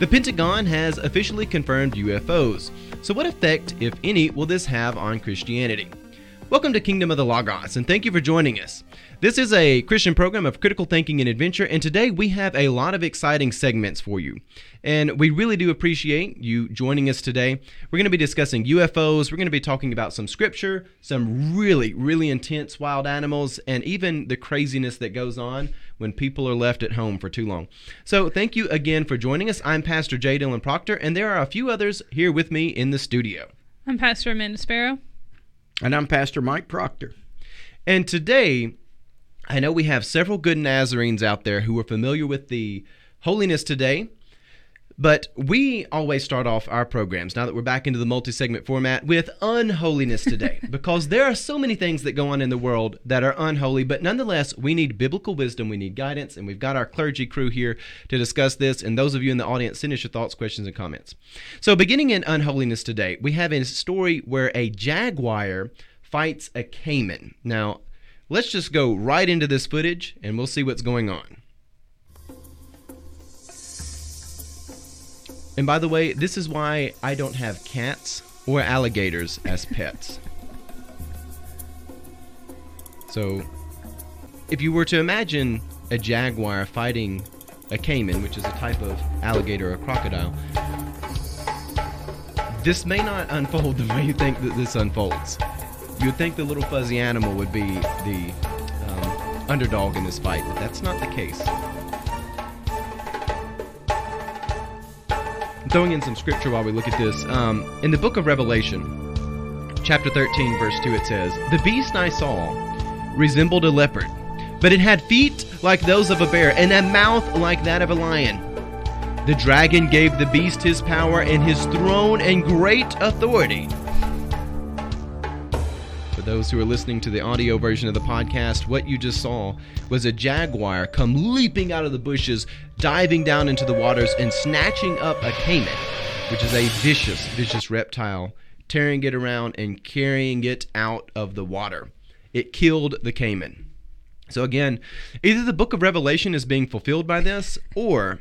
The Pentagon has officially confirmed UFOs. So, what effect, if any, will this have on Christianity? Welcome to Kingdom of the Logos, and thank you for joining us. This is a Christian program of critical thinking and adventure, and today we have a lot of exciting segments for you. And we really do appreciate you joining us today. We're going to be discussing UFOs, we're going to be talking about some scripture, some really, really intense wild animals, and even the craziness that goes on when people are left at home for too long. So, thank you again for joining us. I'm Pastor J. Dylan Proctor, and there are a few others here with me in the studio. I'm Pastor Amanda Sparrow. And I'm Pastor Mike Proctor. And today, I know we have several good Nazarenes out there who are familiar with the holiness today, but we always start off our programs, now that we're back into the multi segment format, with unholiness today, because there are so many things that go on in the world that are unholy, but nonetheless, we need biblical wisdom, we need guidance, and we've got our clergy crew here to discuss this. And those of you in the audience, send us your thoughts, questions, and comments. So, beginning in unholiness today, we have a story where a jaguar fights a caiman. Now, Let's just go right into this footage and we'll see what's going on. And by the way, this is why I don't have cats or alligators as pets. So, if you were to imagine a jaguar fighting a caiman, which is a type of alligator or crocodile, this may not unfold the way you think that this unfolds. You would think the little fuzzy animal would be the um, underdog in this fight, but that's not the case. I'm throwing in some scripture while we look at this. Um, in the book of Revelation, chapter 13, verse 2, it says, The beast I saw resembled a leopard, but it had feet like those of a bear and a mouth like that of a lion. The dragon gave the beast his power and his throne and great authority those who are listening to the audio version of the podcast, what you just saw was a jaguar come leaping out of the bushes, diving down into the waters, and snatching up a caiman, which is a vicious, vicious reptile, tearing it around and carrying it out of the water. It killed the caiman. So, again, either the book of Revelation is being fulfilled by this, or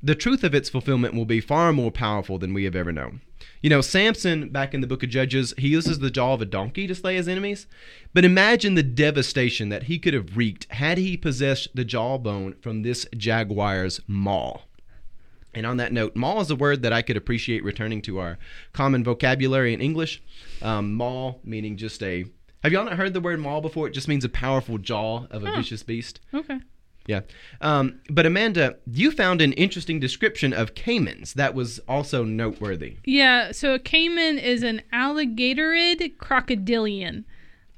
the truth of its fulfillment will be far more powerful than we have ever known. You know, Samson, back in the book of Judges, he uses the jaw of a donkey to slay his enemies. But imagine the devastation that he could have wreaked had he possessed the jawbone from this jaguar's maw. And on that note, maw is a word that I could appreciate returning to our common vocabulary in English. Um, maw meaning just a. Have y'all not heard the word maw before? It just means a powerful jaw of a huh. vicious beast. Okay. Yeah. Um, but Amanda, you found an interesting description of caimans that was also noteworthy. Yeah. So a caiman is an alligatorid crocodilian.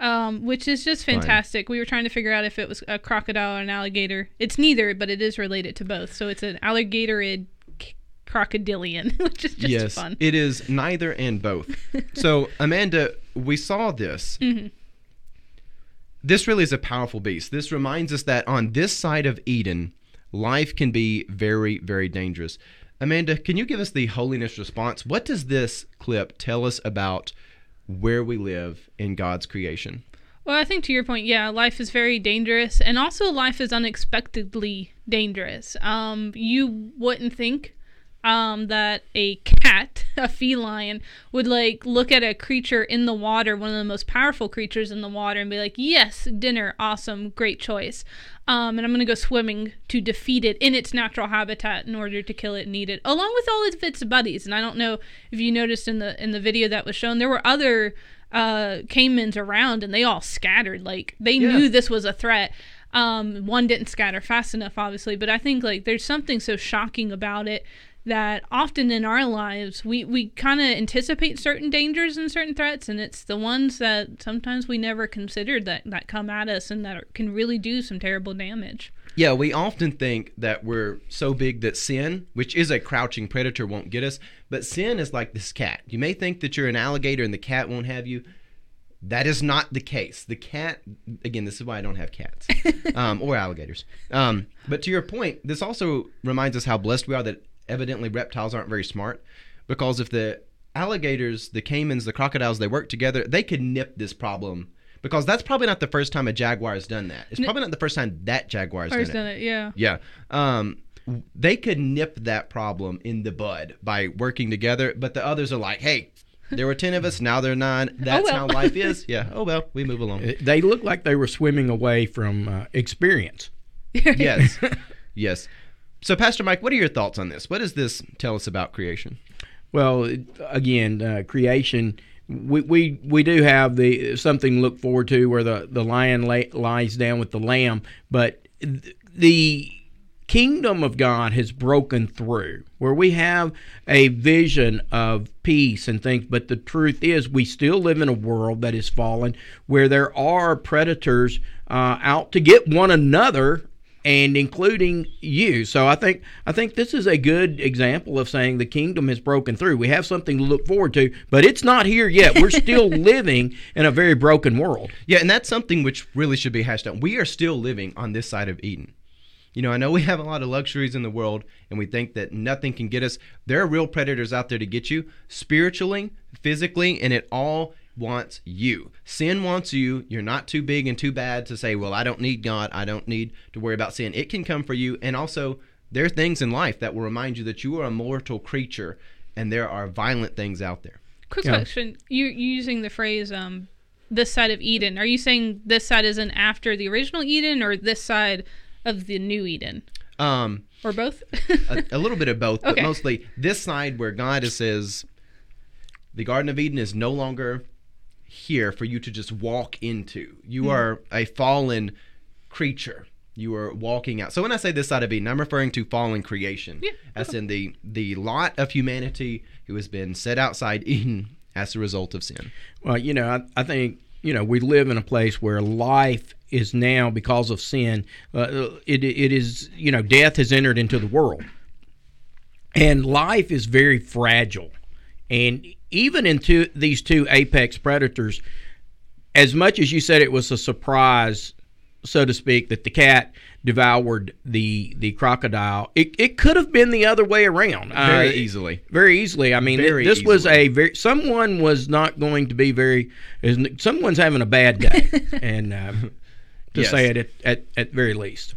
Um, which is just fantastic. Fine. We were trying to figure out if it was a crocodile or an alligator. It's neither, but it is related to both. So it's an alligatorid crocodilian, which is just yes, fun. It is neither and both. so, Amanda, we saw this. Mm-hmm this really is a powerful beast. This reminds us that on this side of Eden, life can be very, very dangerous. Amanda, can you give us the holiness response? What does this clip tell us about where we live in God's creation? Well, I think to your point, yeah, life is very dangerous, and also life is unexpectedly dangerous. Um, you wouldn't think um, that a cat, a feline, would like look at a creature in the water, one of the most powerful creatures in the water, and be like, "Yes, dinner, awesome, great choice." Um, and I'm gonna go swimming to defeat it in its natural habitat in order to kill it and eat it, along with all of its buddies. And I don't know if you noticed in the in the video that was shown, there were other uh, caimans around, and they all scattered. Like they yeah. knew this was a threat. Um, one didn't scatter fast enough, obviously, but I think like there's something so shocking about it that often in our lives we, we kind of anticipate certain dangers and certain threats and it's the ones that sometimes we never considered that, that come at us and that are, can really do some terrible damage yeah we often think that we're so big that sin which is a crouching predator won't get us but sin is like this cat you may think that you're an alligator and the cat won't have you that is not the case. The cat, again, this is why I don't have cats um, or alligators. Um, but to your point, this also reminds us how blessed we are that evidently reptiles aren't very smart because if the alligators, the caimans, the crocodiles, they work together, they could nip this problem because that's probably not the first time a jaguar has done that. It's N- probably not the first time that jaguar has Or has done it. it, yeah. Yeah. Um, they could nip that problem in the bud by working together, but the others are like, hey, there were 10 of us, now there are nine. That's well. how life is. Yeah. Oh, well, we move along. Uh, They look like they were swimming away from uh, experience. yes. Yes. So, Pastor Mike, what are your thoughts on this? What does this tell us about creation? Well, again, uh, creation. We, we we do have the something to look forward to where the the lion lay, lies down with the lamb, but th- the kingdom of God has broken through where we have a vision of peace and things. But the truth is, we still live in a world that is fallen where there are predators uh, out to get one another and including you. So I think I think this is a good example of saying the kingdom has broken through. We have something to look forward to, but it's not here yet. We're still living in a very broken world. Yeah, and that's something which really should be hashed out. We are still living on this side of Eden. You know, I know we have a lot of luxuries in the world and we think that nothing can get us. There are real predators out there to get you spiritually, physically, and it all wants you. Sin wants you. You're not too big and too bad to say, well, I don't need God. I don't need to worry about sin. It can come for you. And also, there are things in life that will remind you that you are a mortal creature and there are violent things out there. Quick Yeah. question. You you using the phrase um this side of Eden. Are you saying this side isn't after the original Eden or this side of the new Eden? Um, Or both? a, a little bit of both, but mostly this side where God says the Garden of Eden is no longer here for you to just walk into. You are a fallen creature. You are walking out. So when I say this side of Eden, I'm referring to fallen creation, Yeah. as in the the lot of humanity who has been set outside Eden as a result of sin. Well, you know, I, I think you know we live in a place where life is now because of sin. Uh, it it is you know death has entered into the world, and life is very fragile. And even into these two apex predators, as much as you said it was a surprise, so to speak, that the cat devoured the the crocodile, it, it could have been the other way around. Very Uh, easily. very easily. I mean, Very this was a very someone was not going to be very. Someone's having a bad day, and uh, to Yes. say it at, at at very least.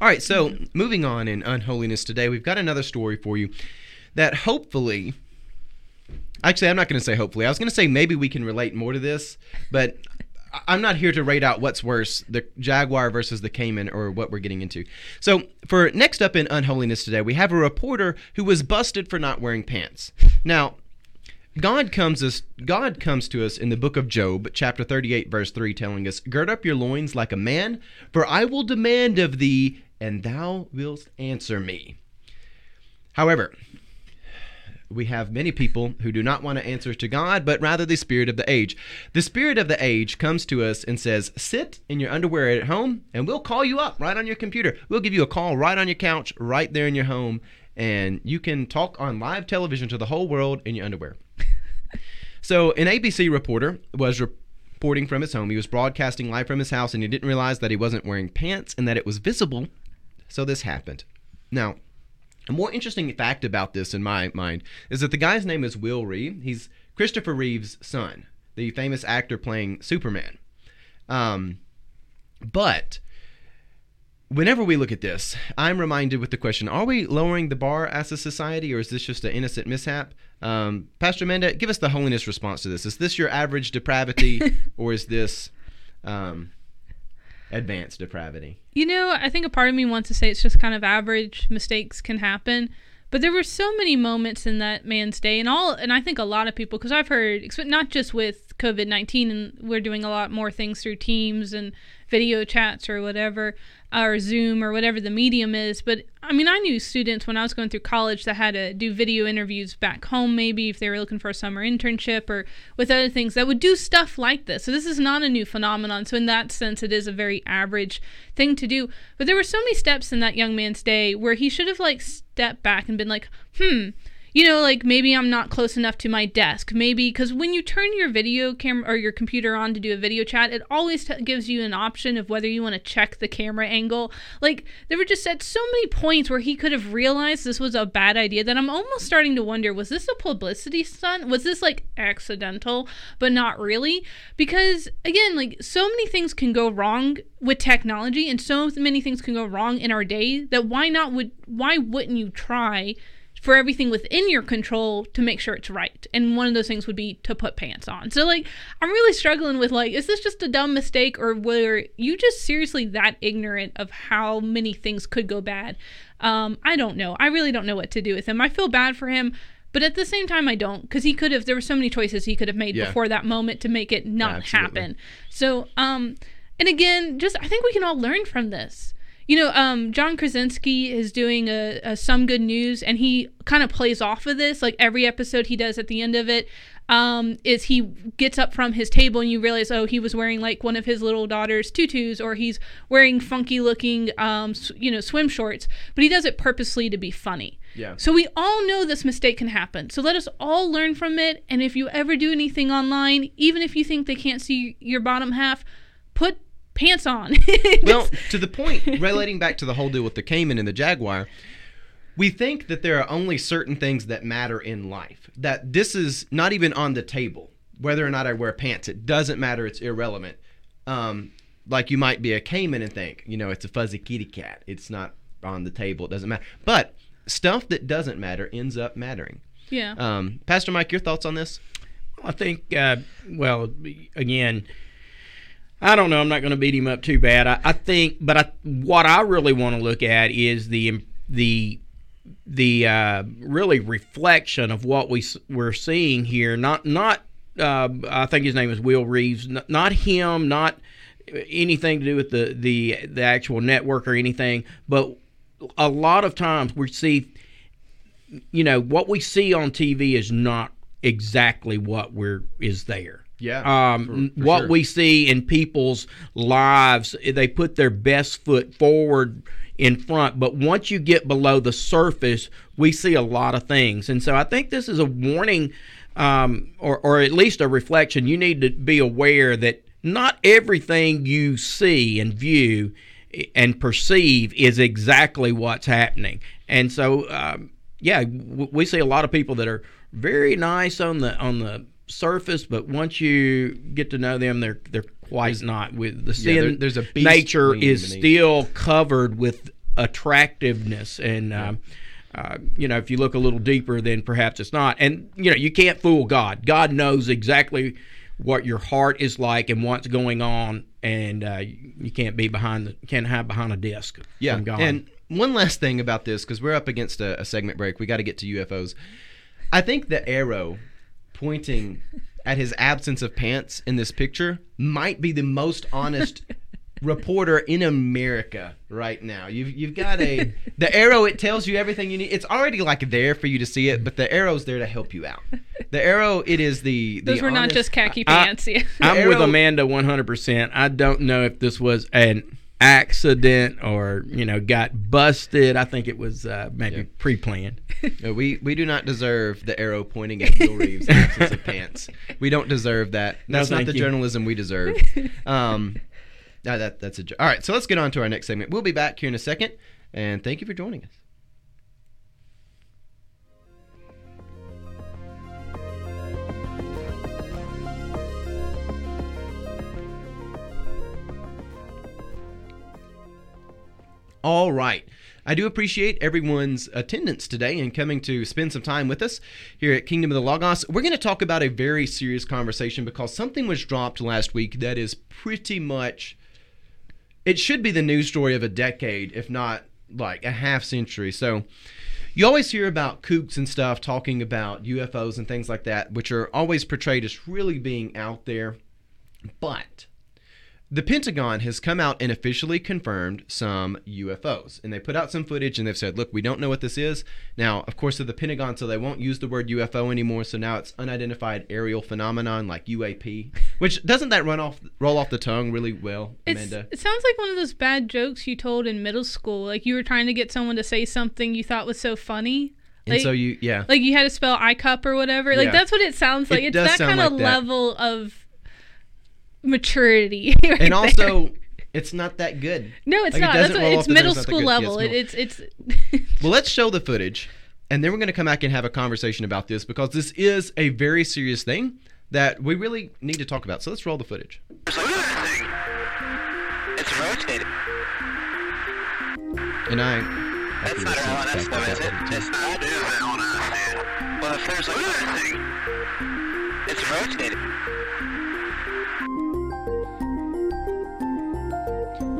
All right, so moving on in unholiness today, we've got another story for you that hopefully. Actually, I'm not going to say hopefully. I was going to say maybe we can relate more to this, but I'm not here to rate out what's worse, the Jaguar versus the Caiman, or what we're getting into. So, for next up in unholiness today, we have a reporter who was busted for not wearing pants. Now, God comes us God comes to us in the book of Job, chapter 38 verse 3 telling us, "Gird up your loins like a man, for I will demand of thee, and thou wilt answer me." However, we have many people who do not want to answer to God, but rather the spirit of the age. The spirit of the age comes to us and says, Sit in your underwear at home, and we'll call you up right on your computer. We'll give you a call right on your couch, right there in your home, and you can talk on live television to the whole world in your underwear. So, an ABC reporter was reporting from his home. He was broadcasting live from his house, and he didn't realize that he wasn't wearing pants and that it was visible. So, this happened. Now, a more interesting fact about this, in my mind, is that the guy's name is Will Reeve. He's Christopher Reeve's son, the famous actor playing Superman. Um, but whenever we look at this, I'm reminded with the question: Are we lowering the bar as a society, or is this just an innocent mishap? Um, Pastor Amanda, give us the holiness response to this. Is this your average depravity, or is this um, advanced depravity? You know, I think a part of me wants to say it's just kind of average. Mistakes can happen. But there were so many moments in that man's day, and all, and I think a lot of people, because I've heard, not just with COVID 19, and we're doing a lot more things through Teams and video chats or whatever, or Zoom or whatever the medium is. But I mean, I knew students when I was going through college that had to do video interviews back home, maybe if they were looking for a summer internship or with other things that would do stuff like this. So this is not a new phenomenon. So in that sense, it is a very average thing to do. But there were so many steps in that young man's day where he should have like stepped back and been like, hmm, you know, like maybe I'm not close enough to my desk. Maybe because when you turn your video camera or your computer on to do a video chat, it always t- gives you an option of whether you want to check the camera angle. Like there were just at so many points where he could have realized this was a bad idea that I'm almost starting to wonder was this a publicity stunt? Was this like accidental, but not really? Because again, like so many things can go wrong with technology and so many things can go wrong in our day that why not would why wouldn't you try for everything within your control to make sure it's right. And one of those things would be to put pants on. So like I'm really struggling with like is this just a dumb mistake or were you just seriously that ignorant of how many things could go bad? Um I don't know. I really don't know what to do with him. I feel bad for him. But at the same time, I don't, because he could have. There were so many choices he could have made Yeah. before that moment to make it not Absolutely. happen. So, um, and again, just I think we can all learn from this. You know, um, John Krasinski is doing a, a some good news, and he kind of plays off of this. Like every episode he does at the end of it, um, is he gets up from his table and you realize, oh, he was wearing like one of his little daughter's tutus, or he's wearing funky looking, um, you know, swim shorts. But he does it purposely to be funny. Yeah. So we all know this mistake can happen. So let us all learn from it. And if you ever do anything online, even if you think they can't see your bottom half, put pants on. well, to the point, relating back to the whole deal with the Caiman and the Jaguar, we think that there are only certain things that matter in life. That this is not even on the table. Whether or not I wear pants, it doesn't matter. It's irrelevant. Um, like you might be a Caiman and think, you know, it's a fuzzy kitty cat. It's not on the table. It doesn't matter. But stuff that doesn't matter ends up mattering. yeah. Um, Pastor Mike, your thoughts on this? I think, uh, well, again, I don't know. I'm not going to beat him up too bad. I, I think, but I, what I really want to look at is the the the uh, really reflection of what we we're seeing here. Not not uh, I think his name is Will Reeves. Not him. Not anything to do with the the the actual network or anything. But a lot of times we see you know what we see on TV is not exactly what we're is there. Yeah, Um, for- for what sure. we see in people's lives, they put their best foot forward in front. But once you get below the surface, we see a lot of things. And so I think this is a warning, um, or, or at least a reflection. You need to be aware that not everything you see and view and perceive is exactly what's happening. And so, um, yeah, w- we see a lot of people that are very nice on the on the surface, but once you get to know them, they're they're quite not. With the sin, Yeah, there- there's a beast nature is beneath. still covered with attractiveness, and um, uh, you know, if you look a little deeper, then perhaps it's not. And you know, you can't fool God. God knows exactly what your heart is like and what's going on, and uh, you can't be behind the can't hide behind a desk. Yeah, and one last thing about this because we're up against a, a segment break. We got to get to UFOs. I think the arrow pointing at his absence of pants in this picture might be the most honest reporter in America right now. You've you've got a the arrow. It tells you everything you need. It's already like there for you to see it, but the arrow's there to help you out. The arrow. It is the the Those were not just khaki I- pants. yeah. I'm with Amanda 100%. I don't know if this was an accident or, you know, got busted. I think it was uh, maybe Yeah. pre planned. Uh, we we do not deserve the arrow pointing at Bill Reeves' absence of pants. We don't deserve that. No, That's not the you. journalism we deserve. Um, no, that that's a all right. So let's get on to our next segment. We'll be back here in a second, and thank you for joining us. All right. I do appreciate everyone's attendance today and coming to spend some time with us here at Kingdom of the Logos. We're going to talk about a very serious conversation because something was dropped last week that is pretty much it should be the news story of a decade, if not like a half century. So you always hear about kooks and stuff talking about UFOs and things like that, which are always portrayed as really being out there. But the Pentagon has come out and officially confirmed some UFOs. And they put out some footage and they've said, look, we don't know what this is. Now, of course, they're the Pentagon, so they won't use the word UFO anymore. So now it's unidentified aerial phenomenon like UAP. Which doesn't that run off roll off the tongue really well, It's, Amanda? it sounds like one of those bad jokes you told in middle school. Like you were trying to get someone to say something you thought was so funny. And Like- so you, yeah, Like you had to spell I cup or whatever. Like Yeah. that's what it sounds like. It it's that kind of like level of maturity. right and there. also it's not that good. no, it's like, not. doesn't That's what, it's off the tongue, middle it's not that school good. Yeah, level. it's It, it's it's. Well, let's show the footage, and then we're going to come back and have a conversation about this because this is a very serious thing that we really need to talk about. So let's roll the footage. Look at that thing. It's rotating. And I. That's after not this, LNS back though, that is it? It's not. It is LNS, man. Well, if there's look at thing. It's rotating.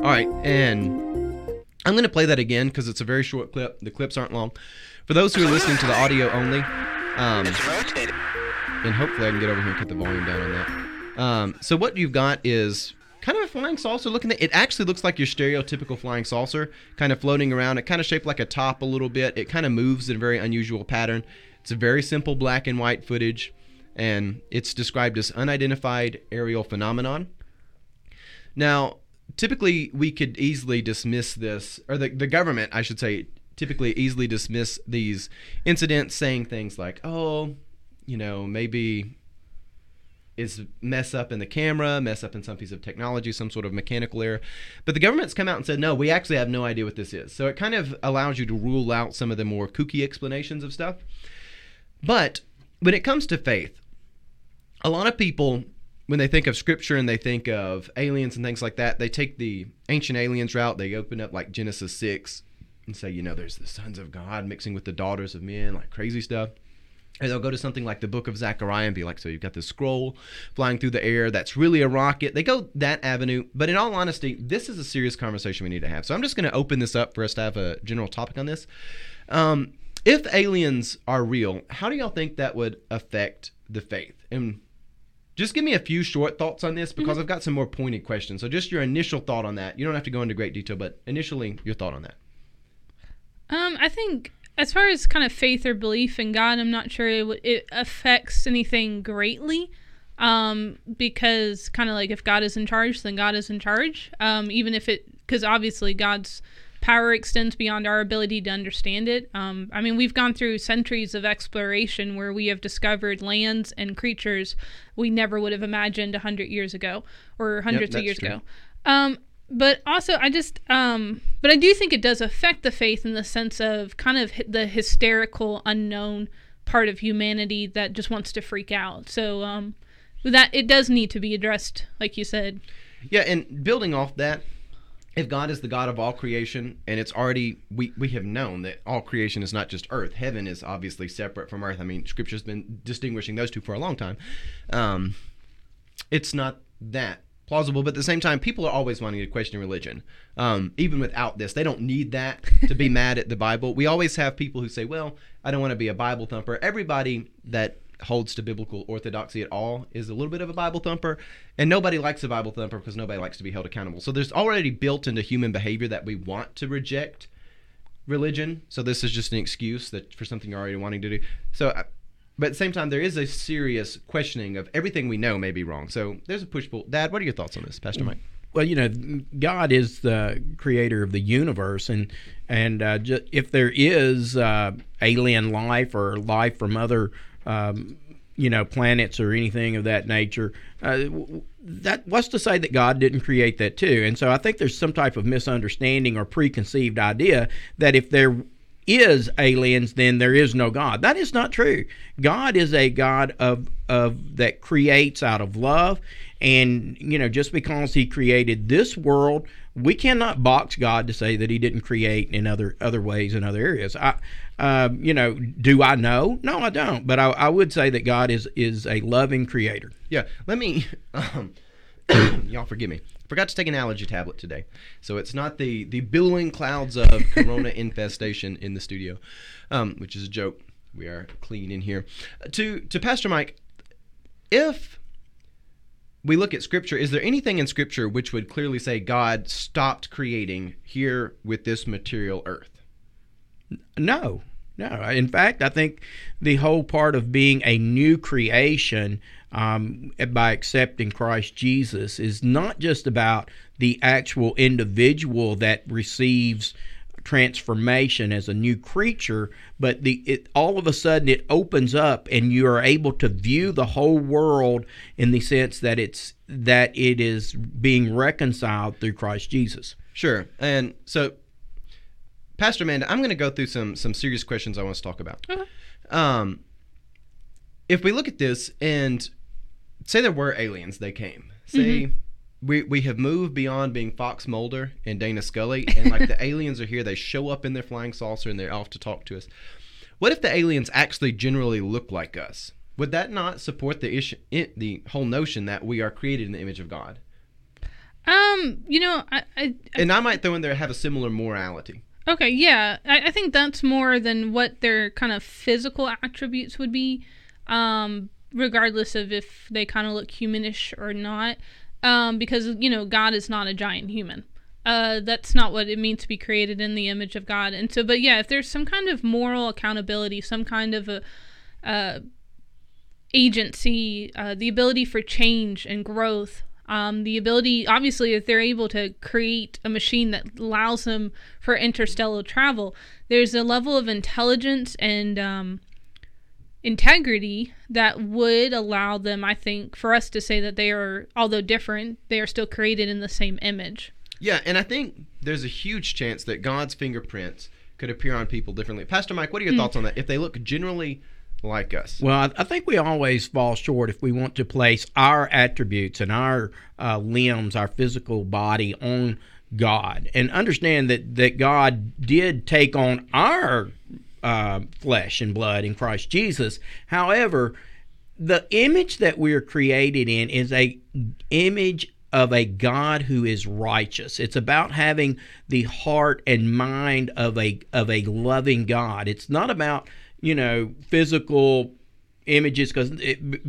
All right, and I'm going to play that again because it's a very short clip. The clips aren't long. For those who are listening to the audio only, um, and hopefully I can get over here and cut the volume down on that. Um, so what you've got is kind of a flying saucer looking at it actually looks like your stereotypical flying saucer kind of floating around it kind of shaped like a top a little bit it kind of moves in a very unusual pattern it's a very simple black and white footage and it's described as unidentified aerial phenomenon now typically we could easily dismiss this or the, the government i should say typically easily dismiss these incidents saying things like oh you know maybe is mess up in the camera, mess up in some piece of technology, some sort of mechanical error. But the government's come out and said, no, we actually have no idea what this is. So it kind of allows you to rule out some of the more kooky explanations of stuff. But when it comes to faith, a lot of people, when they think of scripture and they think of aliens and things like that, they take the ancient aliens route. They open up like Genesis 6 and say, you know, there's the sons of God mixing with the daughters of men, like crazy stuff. And they'll go to something like the book of Zechariah and be like, so you've got this scroll flying through the air that's really a rocket. They go that avenue. But in all honesty, this is a serious conversation we need to have. So I'm just going to open this up for us to have a general topic on this. Um, if aliens are real, how do y'all think that would affect the faith? And just give me a few short thoughts on this because I've got some more pointed questions. So just your initial thought on that. You don't have to go into great detail, but initially your thought on that. Um, I think as far as kind of faith or belief in God, I'm not sure it, it affects anything greatly. Um, because kind of like if God is in charge, then God is in charge. Um, even if it, because obviously God's power extends beyond our ability to understand it. Um, I mean, we've gone through centuries of exploration where we have discovered lands and creatures we never would have imagined a hundred years ago or hundreds of years true. ago. Um, but also, I just, um, but I do think it does affect the faith in the sense of kind of the hysterical, unknown part of humanity that just wants to freak out. So, um, that it does need to be addressed, like you said. Yeah, and building off that, if God is the God of all creation, and it's already we we have known that all creation is not just earth. Heaven is obviously separate from earth. I mean, Scripture's been distinguishing those two for a long time. Um, it's not that plausible, but at the same time, people are always wanting to question religion. Um, even without this, they don't need that to be mad at the Bible. We always have people who say, "Well, I don't want to be a Bible thumper." Everybody that holds to biblical orthodoxy at all is a little bit of a Bible thumper, and nobody likes a Bible thumper because nobody likes to be held accountable. So there's already built into human behavior that we want to reject religion. So this is just an excuse that for something you're already wanting to do. So, but at the same time, there is a serious questioning of everything we know may be wrong. So there's a push pull. Dad, what are your thoughts on this, Pastor Mike? well, you know, God is the creator of the universe, and and uh, ju- if there is uh, alien life or life from other, um, you know, planets or anything of that nature, uh, that what's to say that God didn't create that too? And so I think there's some type of misunderstanding or preconceived idea that if there is aliens, then there is no God. That is not true. God is a God of of that creates out of love, and you know, just because He created this world, we cannot box God to say that He didn't create in other other ways in other areas. I, uh, you know, do I know? No, I don't. But I, I would say that God is is a loving Creator. Yeah, let me. Um, y'all forgive me. Forgot to take an allergy tablet today, so it's not the the billowing clouds of corona infestation in the studio, um, which is a joke. We are clean in here. Uh, to to Pastor Mike, if we look at Scripture, is there anything in Scripture which would clearly say God stopped creating here with this material Earth? No, no. In fact, I think the whole part of being a new creation um, by accepting Christ Jesus is not just about the actual individual that receives transformation as a new creature, but the it all of a sudden it opens up and you are able to view the whole world in the sense that it's that it is being reconciled through Christ Jesus. Sure. And so, Pastor Amanda, I'm going to go through some some serious questions I want to talk about. Okay. Um, if we look at this and say there were aliens, they came. Say we we have moved beyond being Fox Mulder and Dana Scully, and like the aliens are here. They show up in their flying saucer and they're off to talk to us. What if the aliens actually generally look like us? Would that not support the issue, the whole notion that we are created in the image of God? Um, you know, I, I, And I might throw in there have a similar morality. Okay, yeah. I, I think that's more than what their kind of physical attributes would be, um, regardless of if they kind of look humanish or not. Um, because, you know, God is not a giant human. Uh, that's not what it means to be created in the image of God. And so, but yeah, if there's some kind of moral accountability, some kind of a, uh, agency, uh, the ability for change and growth, um, the ability, obviously, if they're able to create a machine that allows them for interstellar travel, there's a level of intelligence and um, integrity that would allow them, I think, for us to say that they are, although different, they are still created in the same image. Yeah, and I think there's a huge chance that God's fingerprints could appear on people differently. Pastor Mike, what are your thoughts on that? If they look generally like us. Well, I, I think we always fall short if we want to place our attributes and our uh, limbs, our physical body on God, and understand that that God did take on our uh, flesh and blood in Christ Jesus. However, the image that we are created in is a image of a God who is righteous. It's about having the heart and mind of a of a loving God. It's not about you know physical images because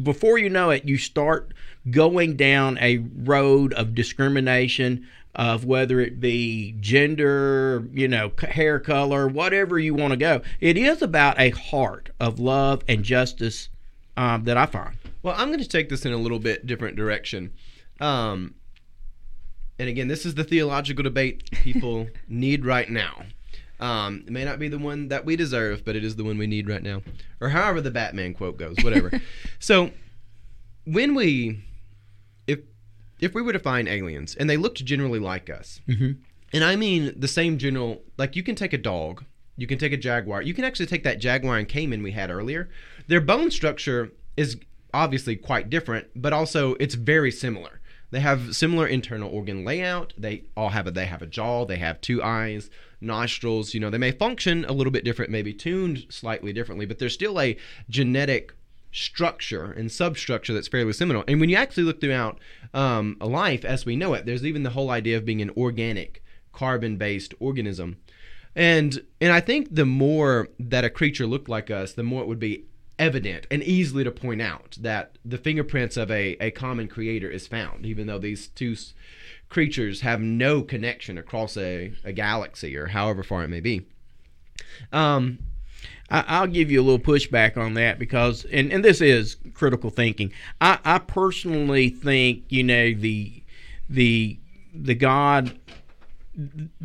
before you know it, you start going down a road of discrimination of whether it be gender, you know, hair color, whatever you want to go. It is about a heart of love and justice um, that I find. Well, I'm going to take this in a little bit different direction. Um, and again, this is the theological debate people need right now. Um, it may not be the one that we deserve, but it is the one we need right now. Or however the Batman quote goes, whatever. so, when we, if we were to find aliens and they looked generally like us, Mhm. and I mean the same general, like you can take a dog, you can take a jaguar, you can actually take that jaguar and caiman we had earlier. Their bone structure is obviously quite different, but also it's very similar. They have similar internal organ layout. They all have a they have a jaw. They have two eyes, nostrils. You know, they may function a little bit different, maybe tuned slightly differently, but there's still a genetic structure and substructure that's fairly similar. And when you actually look throughout um, life as we know it, there's even the whole idea of being an organic, carbon-based organism. And and I think the more that a creature looked like us, the more it would be evident and easily to point out that the fingerprints of a, a common creator is found, even though these two creatures have no connection across a, a galaxy or however far it may be. Um, I, I'll give you a little pushback on that because, and, and this is critical thinking. I, I personally think you know the the the God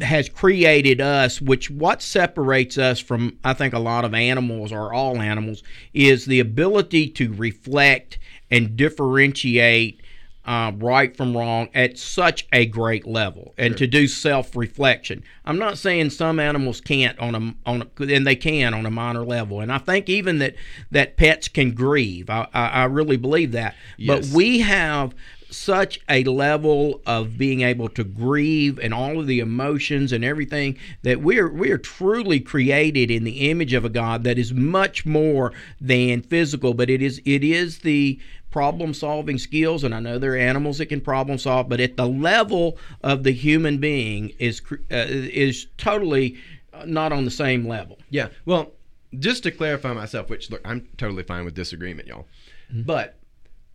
has created us, which what separates us from I think a lot of animals or all animals is the ability to reflect and differentiate uh, right from wrong at such a great level, and to do self-reflection. I'm not saying some animals can't on a on a, and they can on a minor level, and I think even that that pets can grieve. I I, I really believe that, Yes. but we have such a level of being able to grieve and all of the emotions and everything that we're we're truly created in the image of a God that is much more than physical but it is it is the problem solving skills and I know there are animals that can problem solve but at the level of the human being is uh, is totally uh, not on the same level Yeah. Well, just to clarify myself, which look, I'm totally fine with disagreement, y'all. But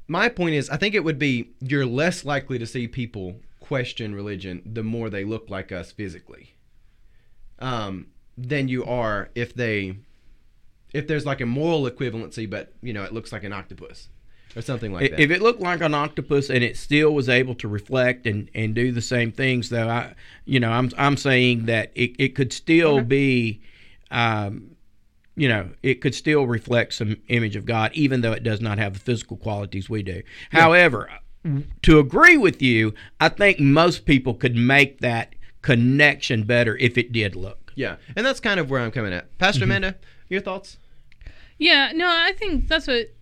my point is, I think it would be you're less likely to see people question religion the more they look like us physically, um, than you are if they, if there's like a moral equivalency, but you know it looks like an octopus, or something like that. If it looked like an octopus and it still was able to reflect and, and do the same things, though, I you know I'm I'm saying that it, it could still be, um, you know, it could still reflect some image of God, even though it does not have the physical qualities we do. However, to agree with you, I think most people could make that connection better if it did look. yeah, and that's kind of where I'm coming at. Pastor Mm-hmm. Amanda, your thoughts? Yeah, no, I think that's what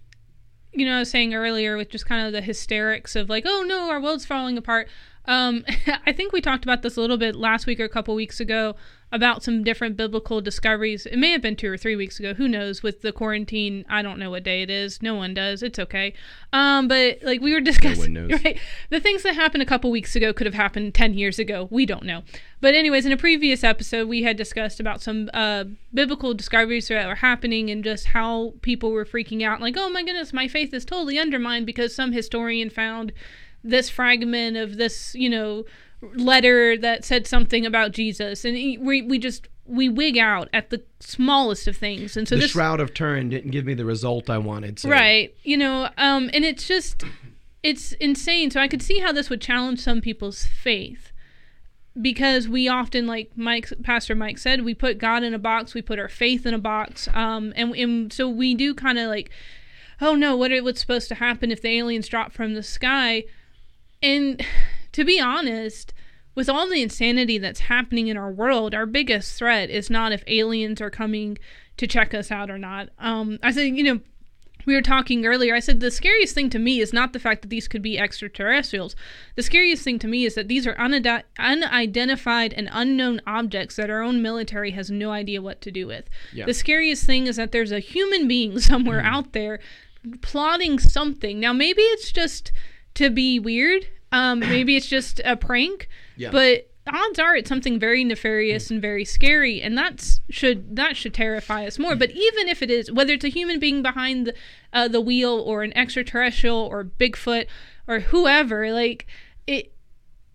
you know I was saying earlier with just kind of the hysterics of like, oh no, our world's falling apart. Um, I think we talked about this a little bit last week or a couple weeks ago about some different biblical discoveries. It may have been two or three weeks ago. Who knows? With the quarantine, I don't know what day it is. No one does. It's okay. Um, but like we were discussing, knows. right? The things that happened a couple weeks ago could have happened ten years ago. We don't know. But anyways, in a previous episode, we had discussed about some uh, biblical discoveries that were happening and just how people were freaking out, like, oh my goodness, my faith is totally undermined because some historian found this fragment of this, you know, letter that said something about Jesus, and we we just we wig out at the smallest of things, and so the this Shroud of Turin didn't give me the result I wanted. So. right, you know, um, and it's just it's insane. So I could see how this would challenge some people's faith because we often like Mike Pastor Mike said we put God in a box we put our faith in a box um and, and so we do kind of like oh no what are, what's supposed to happen if the aliens drop from the sky and to be honest with all the insanity that's happening in our world our biggest threat is not if aliens are coming to check us out or not um I said you know we were talking earlier. I said the scariest thing to me is not the fact that these could be extraterrestrials. The scariest thing to me is that these are unide- unidentified and unknown objects that our own military has no idea what to do with. Yeah. The scariest thing is that there's a human being somewhere out there plotting something. Now, maybe it's just to be weird. Um, maybe it's just a prank. Yeah. But odds are it's something very nefarious and very scary and that's should that should terrify us more but even if it is whether it's a human being behind the, uh, the wheel or an extraterrestrial or bigfoot or whoever like it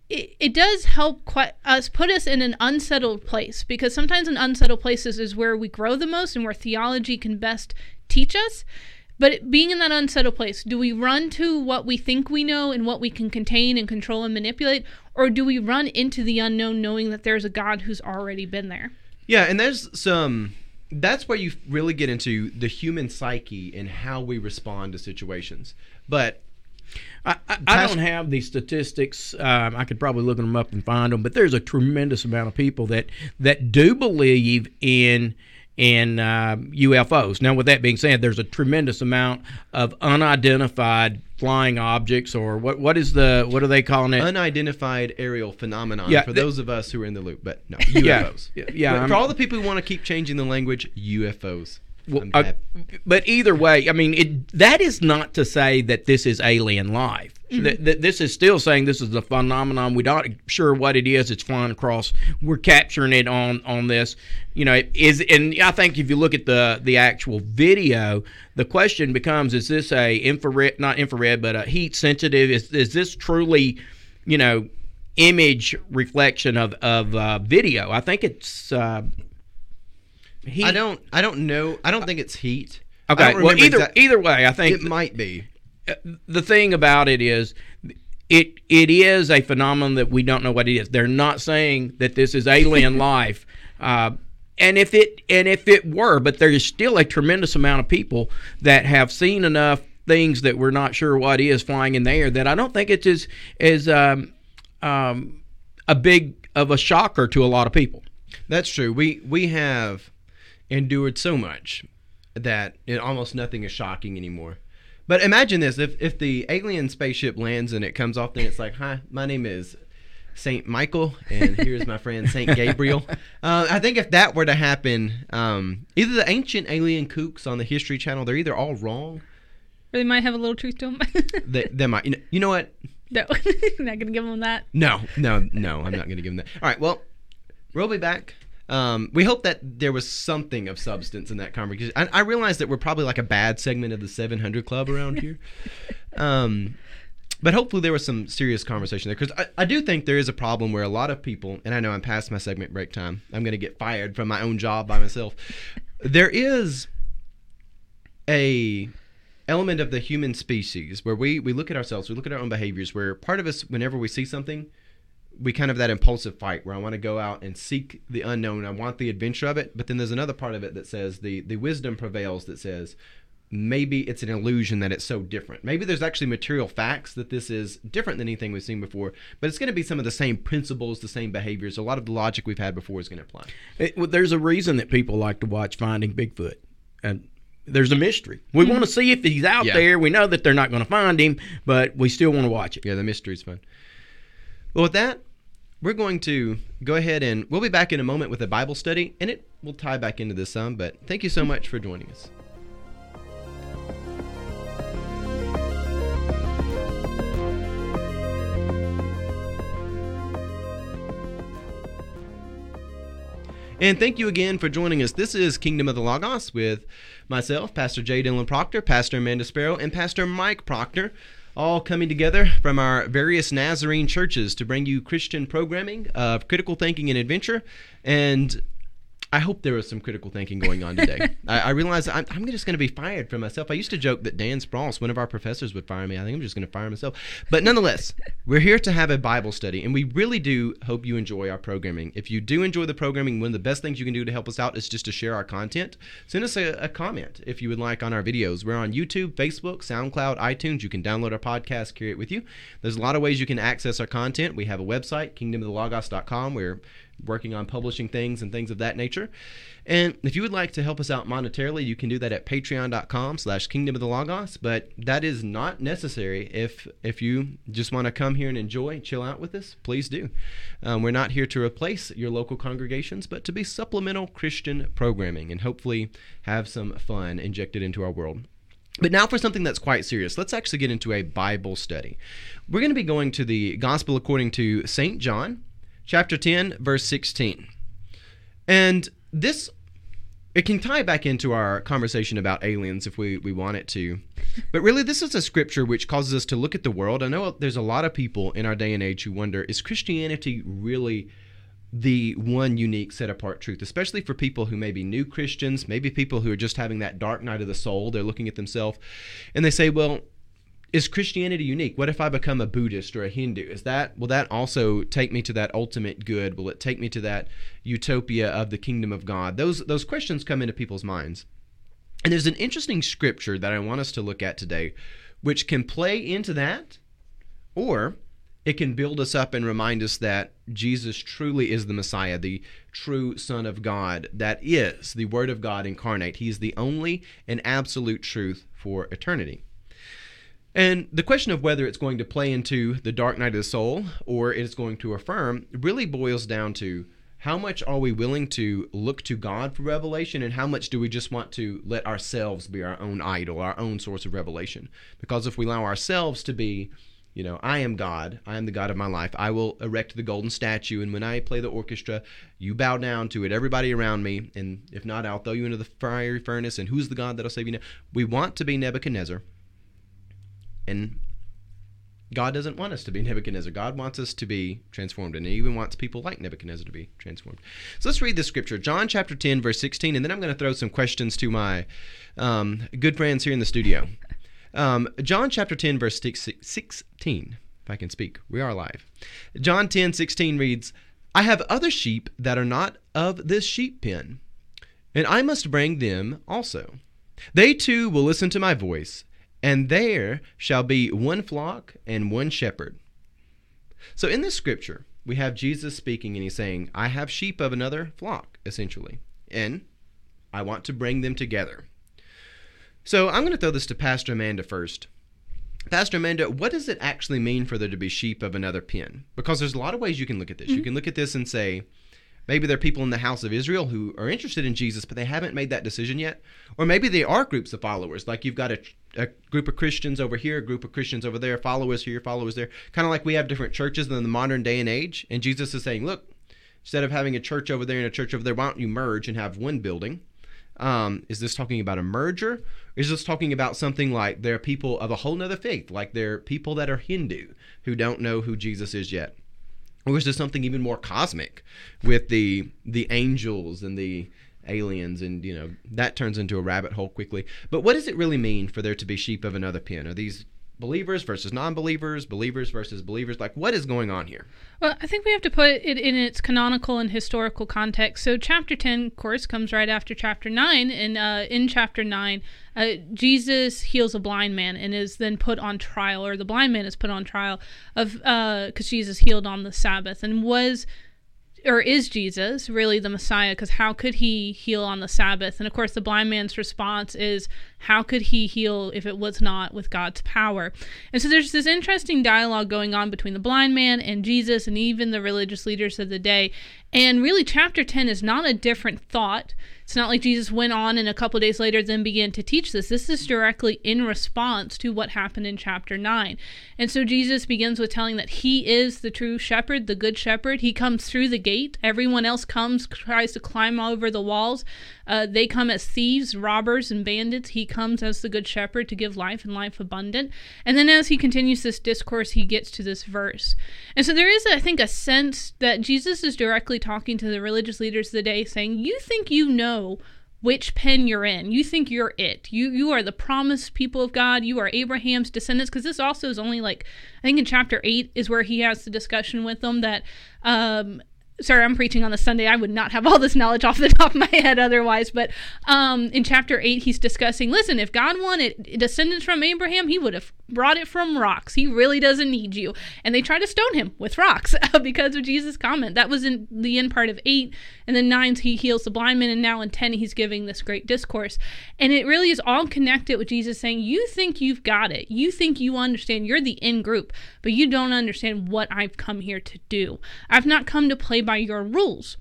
it, it does help quite, us put us in an unsettled place because sometimes in unsettled places is where we grow the most and where theology can best teach us but being in that unsettled place, do we run to what we think we know and what we can contain and control and manipulate? Or do we run into the unknown knowing that there's a God who's already been there? Yeah, and there's some. That's where you really get into the human psyche and how we respond to situations. But I, I, I don't have the statistics. Um, I could probably look them up and find them, but there's a tremendous amount of people that that do believe in in uh, UFOs. Now, with that being said, there's a tremendous amount of unidentified flying objects, or what what is the what are they calling it? unidentified aerial phenomenon Yeah, for the- those of us who are in the loop. But no, UFOs. yeah, yeah, I'm- for all the people who want to keep changing the language, UFOs. Well, I'm uh, but either way, I mean, it, that is not to say that this is alien life. That, that this is still saying this is a phenomenon. We're not sure what it is. It's flying across. We're capturing it on on this. You know, it is and I think if you look at the the actual video, the question becomes: Is this a infrared, not infrared, but a heat sensitive? Is is this truly, you know, image reflection of of uh, video? I think it's. Uh, heat. I don't. I don't know. I don't think it's heat. Okay. Well, either exact- either way, I think it might be. the thing about it is it it is a phenomenon that we don't know what it is. They're not saying that this is alien life. Uh, and if it and if it were, but there is still a tremendous amount of people that have seen enough things that we're not sure what is flying in the air that I don't think it's as as um, um, a big of a shocker to a lot of people. That's true. We we have endured so much that it, almost nothing is shocking anymore. But imagine this: if if the alien spaceship lands and it comes off, then it's like, "Hi, my name is Saint Michael, and here's my friend Saint Gabriel." Uh, I think if that were to happen, um, either the ancient alien kooks on the History Channel, they're either all wrong. Or they might have a little truth to them. They, they might. You know, you know what? no, I'm not gonna give them that. No, no, no. I'm not going to give them that. All right. Well, we'll be back. Um, we hope that there was something of substance in that conversation. I, I realize that we're probably like a bad segment of the 700 Club around here. Um, but hopefully there was some serious conversation there because I, I do think there is a problem where a lot of people, and I know I'm past my segment break time. I'm going to get fired from my own job by myself. There is a element of the human species where we we look at ourselves, we look at our own behaviors. Where part of us, whenever we see something, we kind of have that impulsive fight where I want to go out and seek the unknown. I want the adventure of it. But then there's another part of it that says the the wisdom prevails that says maybe it's an illusion that it's so different. Maybe there's actually material facts that this is different than anything we've seen before, but it's going to be some of the same principles, the same behaviors. A lot of the logic we've had before is going to apply. It, well, there's a reason that people like to watch Finding Bigfoot, and there's a mystery. We hmm. want to see if he's out Yeah. there. We know that they're not going to find him, but we still want to watch it. Yeah, the mystery's fun. Well, with that, we're going to go ahead and we'll be back in a moment with a Bible study, and it will tie back into this some. But thank you so much for joining us. And thank you again for joining us. This is Kingdom of the Logos with myself, Pastor Jay Dylan Proctor, Pastor Amanda Sparrow, and Pastor Mike Proctor, all coming together from our various Nazarene churches to bring you Christian programming of critical thinking and adventure. And I hope there was some critical thinking going on today. I, I realize I'm, I'm just going to be fired from myself. I used to joke that Dan Sprouse, one of our professors, would fire me. I think I'm just going to fire myself. But nonetheless, we're here to have a Bible study, and we really do hope you enjoy our programming. If you do enjoy the programming, one of the best things you can do to help us out is just to share our content. Send us a, a comment if you would like on our videos. We're on YouTube, Facebook, SoundCloud, iTunes. You can download our podcast, carry it with you. There's a lot of ways you can access our content. We have a website, kingdomoftheLogos.com, where working on publishing things and things of that nature. And if you would like to help us out monetarily, you can do that at patreon.com slash kingdom of the logos. But that is not necessary if if you just want to come here and enjoy, chill out with us, please do. Um, we're not here to replace your local congregations, but to be supplemental Christian programming and hopefully have some fun injected into our world. But now for something that's quite serious. Let's actually get into a Bible study. We're going to be going to the Gospel according to St. John, chapter 10, verse 16. And this it can tie back into our conversation about aliens if we, we want it to. But really, this is a scripture which causes us to look at the world. I know there's a lot of people in our day and age who wonder is Christianity really the one unique set apart truth, especially for people who may be new Christians, maybe people who are just having that dark night of the soul. They're looking at themselves and they say, well, is Christianity unique? What if I become a Buddhist or a Hindu? Is that will that also take me to that ultimate good? Will it take me to that utopia of the kingdom of God? Those those questions come into people's minds. And there's an interesting scripture that I want us to look at today which can play into that or it can build us up and remind us that Jesus truly is the Messiah, the true Son of God, that is the Word of God incarnate. He's the only and absolute truth for eternity. And the question of whether it's going to play into the dark night of the soul or it's going to affirm really boils down to how much are we willing to look to God for revelation and how much do we just want to let ourselves be our own idol, our own source of revelation? Because if we allow ourselves to be, you know, I am God, I am the God of my life, I will erect the golden statue, and when I play the orchestra, you bow down to it, everybody around me, and if not, I'll throw you into the fiery furnace, and who's the God that'll save you now? We want to be Nebuchadnezzar. And God doesn't want us to be Nebuchadnezzar. God wants us to be transformed, and He even wants people like Nebuchadnezzar to be transformed. So let's read the scripture, John chapter 10, verse 16, and then I'm going to throw some questions to my um, good friends here in the studio. Um, John chapter 10, verse 16, if I can speak. We are live. John 10, 16 reads, I have other sheep that are not of this sheep pen, and I must bring them also. They too will listen to my voice and there shall be one flock and one shepherd. So in this scripture, we have Jesus speaking and he's saying, I have sheep of another flock, essentially, and I want to bring them together. So I'm going to throw this to Pastor Amanda first. Pastor Amanda, what does it actually mean for there to be sheep of another pen? Because there's a lot of ways you can look at this. You can mm-hmm. look at this and say, Maybe there are people in the house of Israel who are interested in Jesus, but they haven't made that decision yet. Or maybe they are groups of followers. Like you've got a, a group of Christians over here, a group of Christians over there, followers here, followers there. Kind of like we have different churches in the modern day and age. And Jesus is saying, look, instead of having a church over there and a church over there, why don't you merge and have one building? Um, is this talking about a merger? Is this talking about something like there are people of a whole nother faith, like there are people that are Hindu who don't know who Jesus is yet? Or is this something even more cosmic with the the angels and the aliens, and you know that turns into a rabbit hole quickly. But what does it really mean for there to be sheep of another pen? Are these believers versus non-believers, believers versus believers? Like, what is going on here? Well, I think we have to put it in its canonical and historical context. So, chapter 10, of course, comes right after chapter 9. And uh, in chapter 9, uh, Jesus heals a blind man and is then put on trial, or the blind man is put on trial of because uh, Jesus healed on the Sabbath and was or is Jesus really the Messiah? Because how could he heal on the Sabbath? And of course, the blind man's response is, how could he heal if it was not with God's power? And so there's this interesting dialogue going on between the blind man and Jesus and even the religious leaders of the day. And really, chapter 10 is not a different thought. It's not like Jesus went on and a couple days later then began to teach this. This is directly in response to what happened in chapter 9. And so Jesus begins with telling that he is the true shepherd, the good shepherd. He comes through the gate. Everyone else comes, tries to climb over the walls. Uh, they come as thieves, robbers, and bandits. He comes as the good shepherd to give life and life abundant. And then as he continues this discourse, he gets to this verse. And so there is, I think, a sense that Jesus is directly talking to the religious leaders of the day, saying, You think you know which pen you're in. You think you're it. You you are the promised people of God. You are Abraham's descendants. Because this also is only like I think in chapter eight is where he has the discussion with them that um, sorry, I'm preaching on the Sunday. I would not have all this knowledge off the top of my head otherwise. But um, in chapter 8, he's discussing listen, if God wanted descendants from Abraham, he would have brought it from rocks. He really doesn't need you. And they try to stone him with rocks because of Jesus' comment. That was in the end part of 8. And then 9, he heals the blind man. And now in 10, he's giving this great discourse. And it really is all connected with Jesus saying, You think you've got it. You think you understand. You're the in group, but you don't understand what I've come here to do. I've not come to play by your rules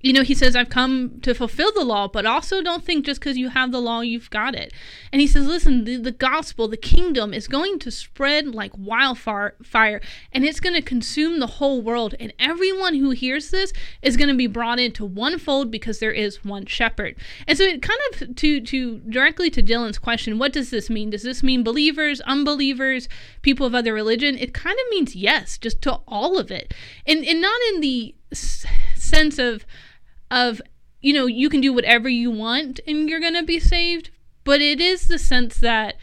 you know, he says, I've come to fulfill the law, but also don't think just because you have the law, you've got it. And he says, listen, the, the gospel, the kingdom is going to spread like wildfire, fire, and it's going to consume the whole world. And everyone who hears this is going to be brought into one fold because there is one shepherd. And so it kind of, to, to directly to Dylan's question, what does this mean? Does this mean believers, unbelievers, people of other religion? It kind of means yes, just to all of it. And, and not in the sense of, of you know you can do whatever you want and you're going to be saved but it is the sense that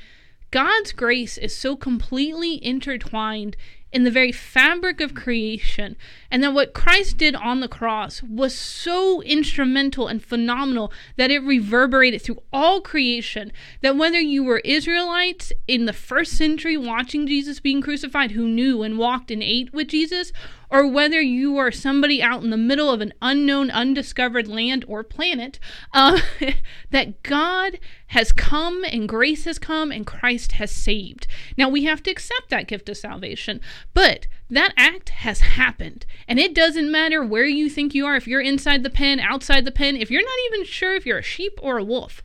God's grace is so completely intertwined in the very fabric of creation, and that what Christ did on the cross was so instrumental and phenomenal that it reverberated through all creation. That whether you were Israelites in the first century watching Jesus being crucified, who knew and walked and ate with Jesus, or whether you are somebody out in the middle of an unknown, undiscovered land or planet, uh, that God has come and grace has come and Christ has saved. Now we have to accept that gift of salvation, but that act has happened. And it doesn't matter where you think you are, if you're inside the pen, outside the pen, if you're not even sure if you're a sheep or a wolf.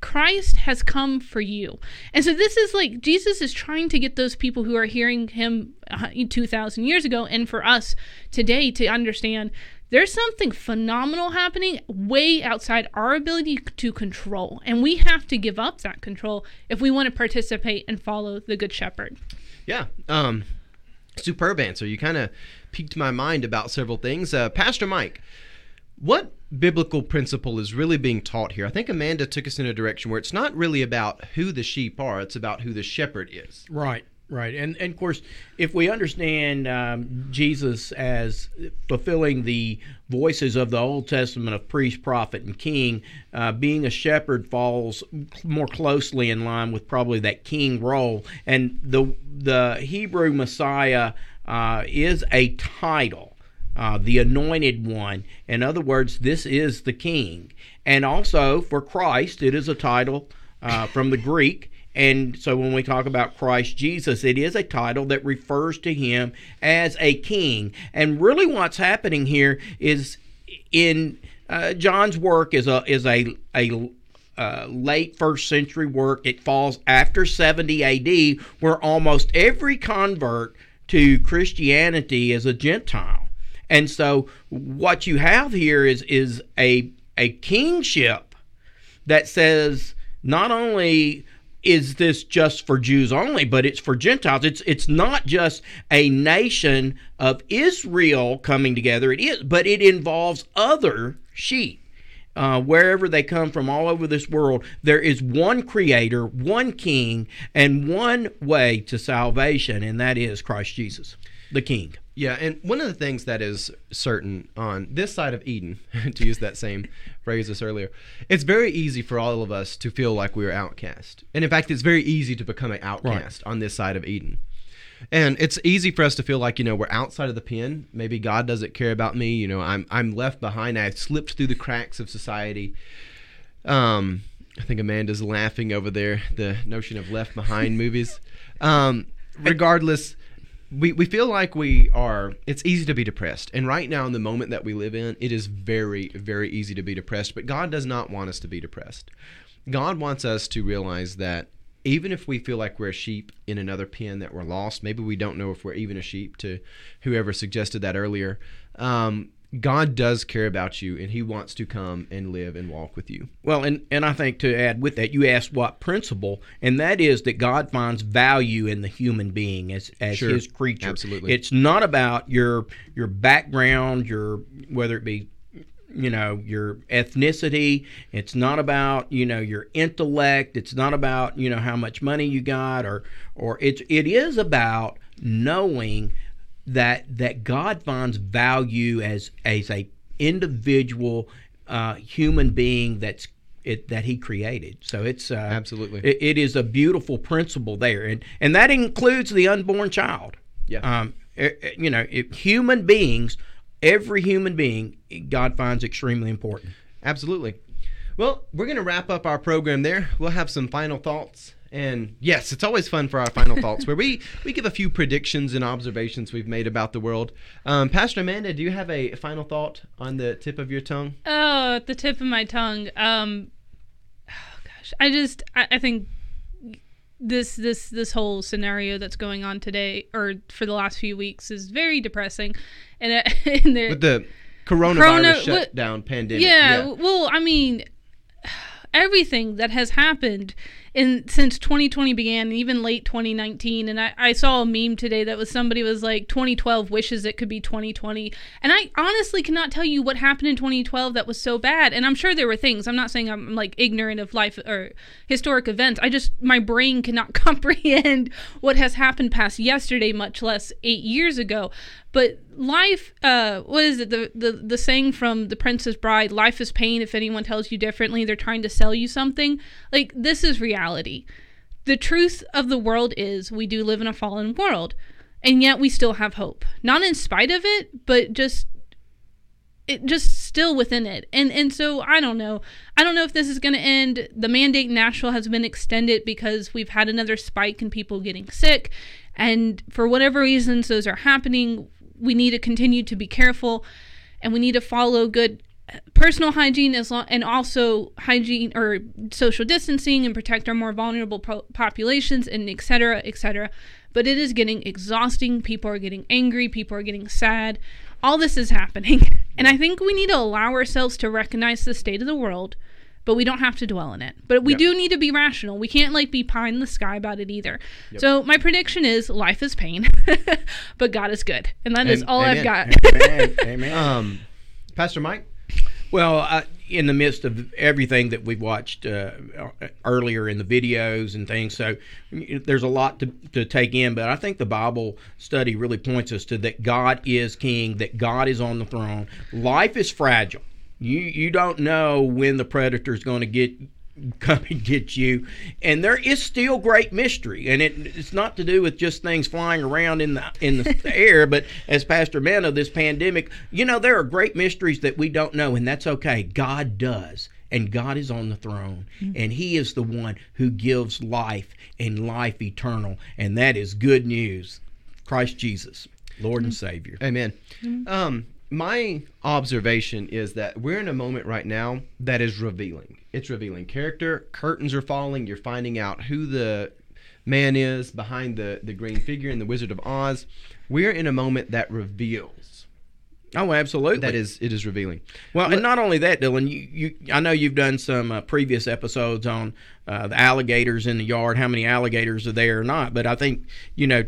Christ has come for you. And so this is like Jesus is trying to get those people who are hearing him uh, 2000 years ago and for us today to understand there's something phenomenal happening way outside our ability to control. And we have to give up that control if we want to participate and follow the good shepherd. Yeah. Um superb answer. You kind of piqued my mind about several things. Uh, Pastor Mike, what biblical principle is really being taught here? I think Amanda took us in a direction where it's not really about who the sheep are, it's about who the shepherd is. Right. Right, and and of course, if we understand um, Jesus as fulfilling the voices of the Old Testament of priest, prophet, and king, uh, being a shepherd falls more closely in line with probably that king role. And the the Hebrew Messiah uh, is a title uh, the anointed one. In other words, this is the king. And also for Christ, it is a title uh, from the Greek. And so when we talk about Christ Jesus, it is a title that refers to him as a king. And really what's happening here is in uh, John's work is a is a a uh, late first century work. It falls after 70 AD, where almost every convert to Christianity is a Gentile. And so what you have here is is a a kingship that says not only is this just for Jews only, but it's for Gentiles. It's it's not just a nation of Israel coming together. It is, but it involves other sheep. uh, wherever they come from, all over this world, there is one Creator, one King, and one way to salvation, and that is Christ Jesus, the King. Yeah, and one of the things that is certain on this side of Eden, to use that same phrase as earlier, it's very easy for all of us to feel like we're outcast. And in fact, it's very easy to become an outcast on this side of Eden. And it's easy for us to feel like, you know, we're outside of the pen. Maybe God doesn't care about me. You know, I'm I'm left behind. I've slipped through the cracks of society. Um, I think Amanda's laughing over there, the notion of left behind movies. Um, regardless, we, we feel like we are it's easy to be depressed. And right now in the moment that we live in it is very very easy to be depressed. But god does not want us to be depressed. God wants us to realize that even if we feel like we're a sheep in another pen that we're lost maybe we don't know if we're even a sheep to whoever suggested that earlier um, god does care about you and he wants to come and live and walk with you Well, and, and I think to add with that, you asked what principle, and that is that God finds value in the human being as, as Sure. His creature. Absolutely. it's not about your your background, your whether it be you know your ethnicity. It's not about you know your intellect. It's not about you know how much money you got, or or it's it is about knowing that that God finds value as as a individual uh, human being that's it, that He created. So it's uh, Absolutely. it, it is a beautiful principle there, and and that includes the unborn child. Yeah. Um, eh, you know, human beings, every human being, God finds extremely important. Absolutely. Well, we're going to wrap up our program there. We'll have some final thoughts. And yes, it's always fun for our final thoughts where we, we give a few predictions and observations we've made about the world. Um, Pastor Amanda, do you have a final thought on the tip of your tongue? Oh, at the tip of my tongue. Um, oh gosh, I just I, I think this this this whole scenario that's going on today or for the last few weeks is very depressing, and, uh, and With the coronavirus Corona- what- shutdown pandemic. yeah, well, I mean, everything that has happened in since 2020 began, even late 2019. And I, I saw a meme today that was somebody was like 2012 wishes it could be 2020, and I honestly cannot tell you what happened in 2012 that was so bad. And I'm sure there were things. I'm not saying I'm like ignorant of life or historic events. I just my brain cannot comprehend what has happened past yesterday, much less eight years ago. But life, uh, what is it? The, the the saying from The Princess Bride: "Life is pain. If anyone tells you differently, they're trying to sell you something." Like this is reality. The truth of the world is we do live in a fallen world, and yet we still have hope. Not in spite of it, but just it just still within it. And and so I don't know. I don't know if this is going to end. The mandate in Nashville has been extended because we've had another spike in people getting sick, and for whatever reasons those are happening, we need to continue to be careful, and we need to follow good uh, personal hygiene as long and also hygiene or social distancing and protect our more vulnerable po- populations and et cetera, et cetera. But it is getting exhausting. People are getting angry. People are getting sad. All this is happening. And I think we need to allow ourselves to recognize the state of the world, but we don't have to dwell in it. But we Yep. do need to be rational. We can't like be pie in the sky about it either. So my prediction is life is pain, but God is good. And that is Am- all I've got. Amen. Amen. Um, Pastor Mike? Well, uh, in the midst of everything that we've watched uh, earlier in the videos and things, so there's a lot to, to take in. But I think the Bible study really points us to that God is King, that God is on the throne. Life is fragile. You you don't know when the predator is going to get come and get you, and there is still great mystery, and it, it's not to do with just things flying around in the in the air, but as Pastor Man of this pandemic, you know there are great mysteries that we don't know, and that's okay. God does, and God is on the throne, mm. and He is the one who gives life and life eternal, and that is good news. Christ Jesus, Lord and mm. Savior. Amen. Mm. Um, my observation is that we're in a moment right now that is revealing. It's revealing character. Curtains are falling. You're finding out who the man is behind the, the green figure in the Wizard of Oz. We're in a moment that reveals. Oh, absolutely. That is, it is revealing. Well, and not only that, Dylan. You, you I know you've done some uh, previous episodes on uh, the alligators in the yard, how many alligators are there or not. But I think you know,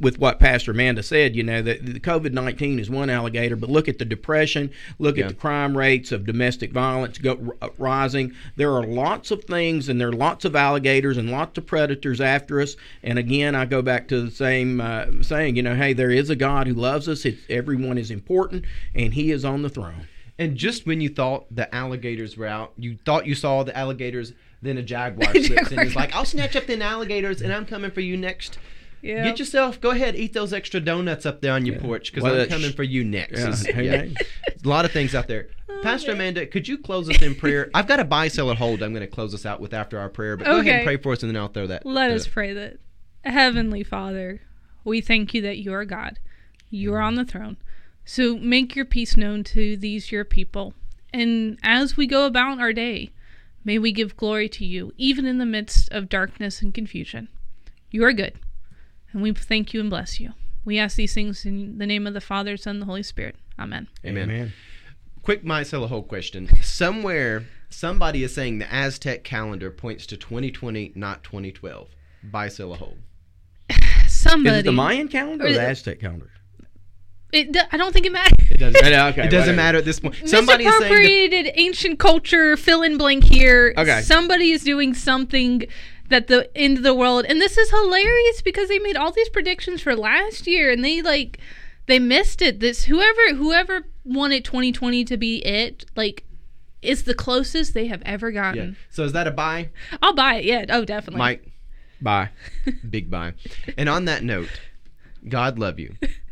with what Pastor Amanda said, you know, that the COVID nineteen is one alligator, but look at the depression, look Yeah. at the crime rates of domestic violence go, r- rising. There are lots of things, and there are lots of alligators and lots of predators after us. And again, I go back to the same uh, saying, you know, hey, there is a God who loves us. It's, everyone is important, and He is on the throne. And just when you thought the alligators were out, you thought you saw the alligators, then a jaguar slips in. He's like, "I'll snatch up the alligators, and I'm coming for you next." Yeah. Get yourself. Go ahead, eat those extra donuts up there on your porch because I'm that- coming for you next. Yeah, Is- who yeah. knows? A lot of things out there. Oh, Pastor Amanda, could you close us in prayer? I've got a buy, sell, or hold. I'm going to close us out with after our prayer. But go ahead and pray for us, and then I'll throw that. Let to us it. pray that. Heavenly Father, we thank you that you are God. You are on the throne. So make your peace known to these your people. And as we go about our day, may we give glory to you, even in the midst of darkness and confusion. You are good. And we thank you and bless you. We ask these things in the name of the Father, Son, and the Holy Spirit. Amen. Amen. Quick might sell a whole question. Somewhere, somebody is saying the Aztec calendar points to 2020, not 2012. Buy, sell, a hold. Somebody. Is it the Mayan calendar or Or the the- Aztec calendar? It, do- I don't think it matters. It doesn't, okay, it doesn't whatever. matter at this point. Somebody is saying that, ancient culture, fill in blank here. Okay. Somebody is doing something that the end of the world, and this is hilarious because they made all these predictions for last year, and they like they missed it. This whoever whoever wanted 2020 to be it, like, is the closest they have ever gotten. yeah. gotten. So is that a buy, I'll buy it. Yeah. Oh, definitely. Mike? Bye. Big buy. And on that note, God love you,